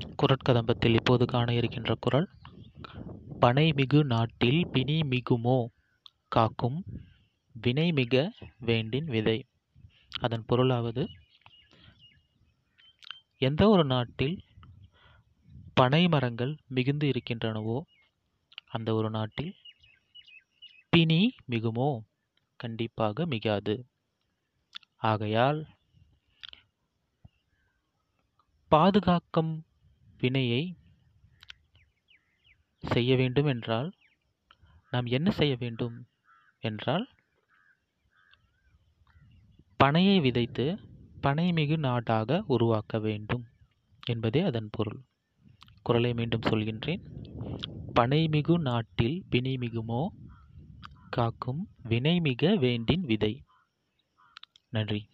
குறட்கதம்பத்தில் இப்போது காண இருக்கின்ற குறள் பனைமிகு நாட்டில் பிணி மிகுமோ? காக்கும் வினைமிக வேண்டின் விதை. அதன் பொருளாவது எந்த ஒரு நாட்டில் பனை மரங்கள் மிகுந்து இருக்கின்றனவோ அந்த ஒரு நாட்டில் பிணி மிகுமோ? கண்டிப்பாக மிகாது. ஆகையால் பாதுகாக்கும் வினையை செய்ய வேண்டும் என்றால் நாம் என்ன செய்ய வேண்டும் என்றால் பனையை விதைத்து பனைமிகு நாடாக உருவாக்க வேண்டும் என்பதே அதன் பொருள். குரலை மீண்டும் சொல்கின்றேன். பனைமிகு நாட்டில் வினைமிகுமோ காக்கும் வினைமிக வேண்டின் விதை. நன்றி.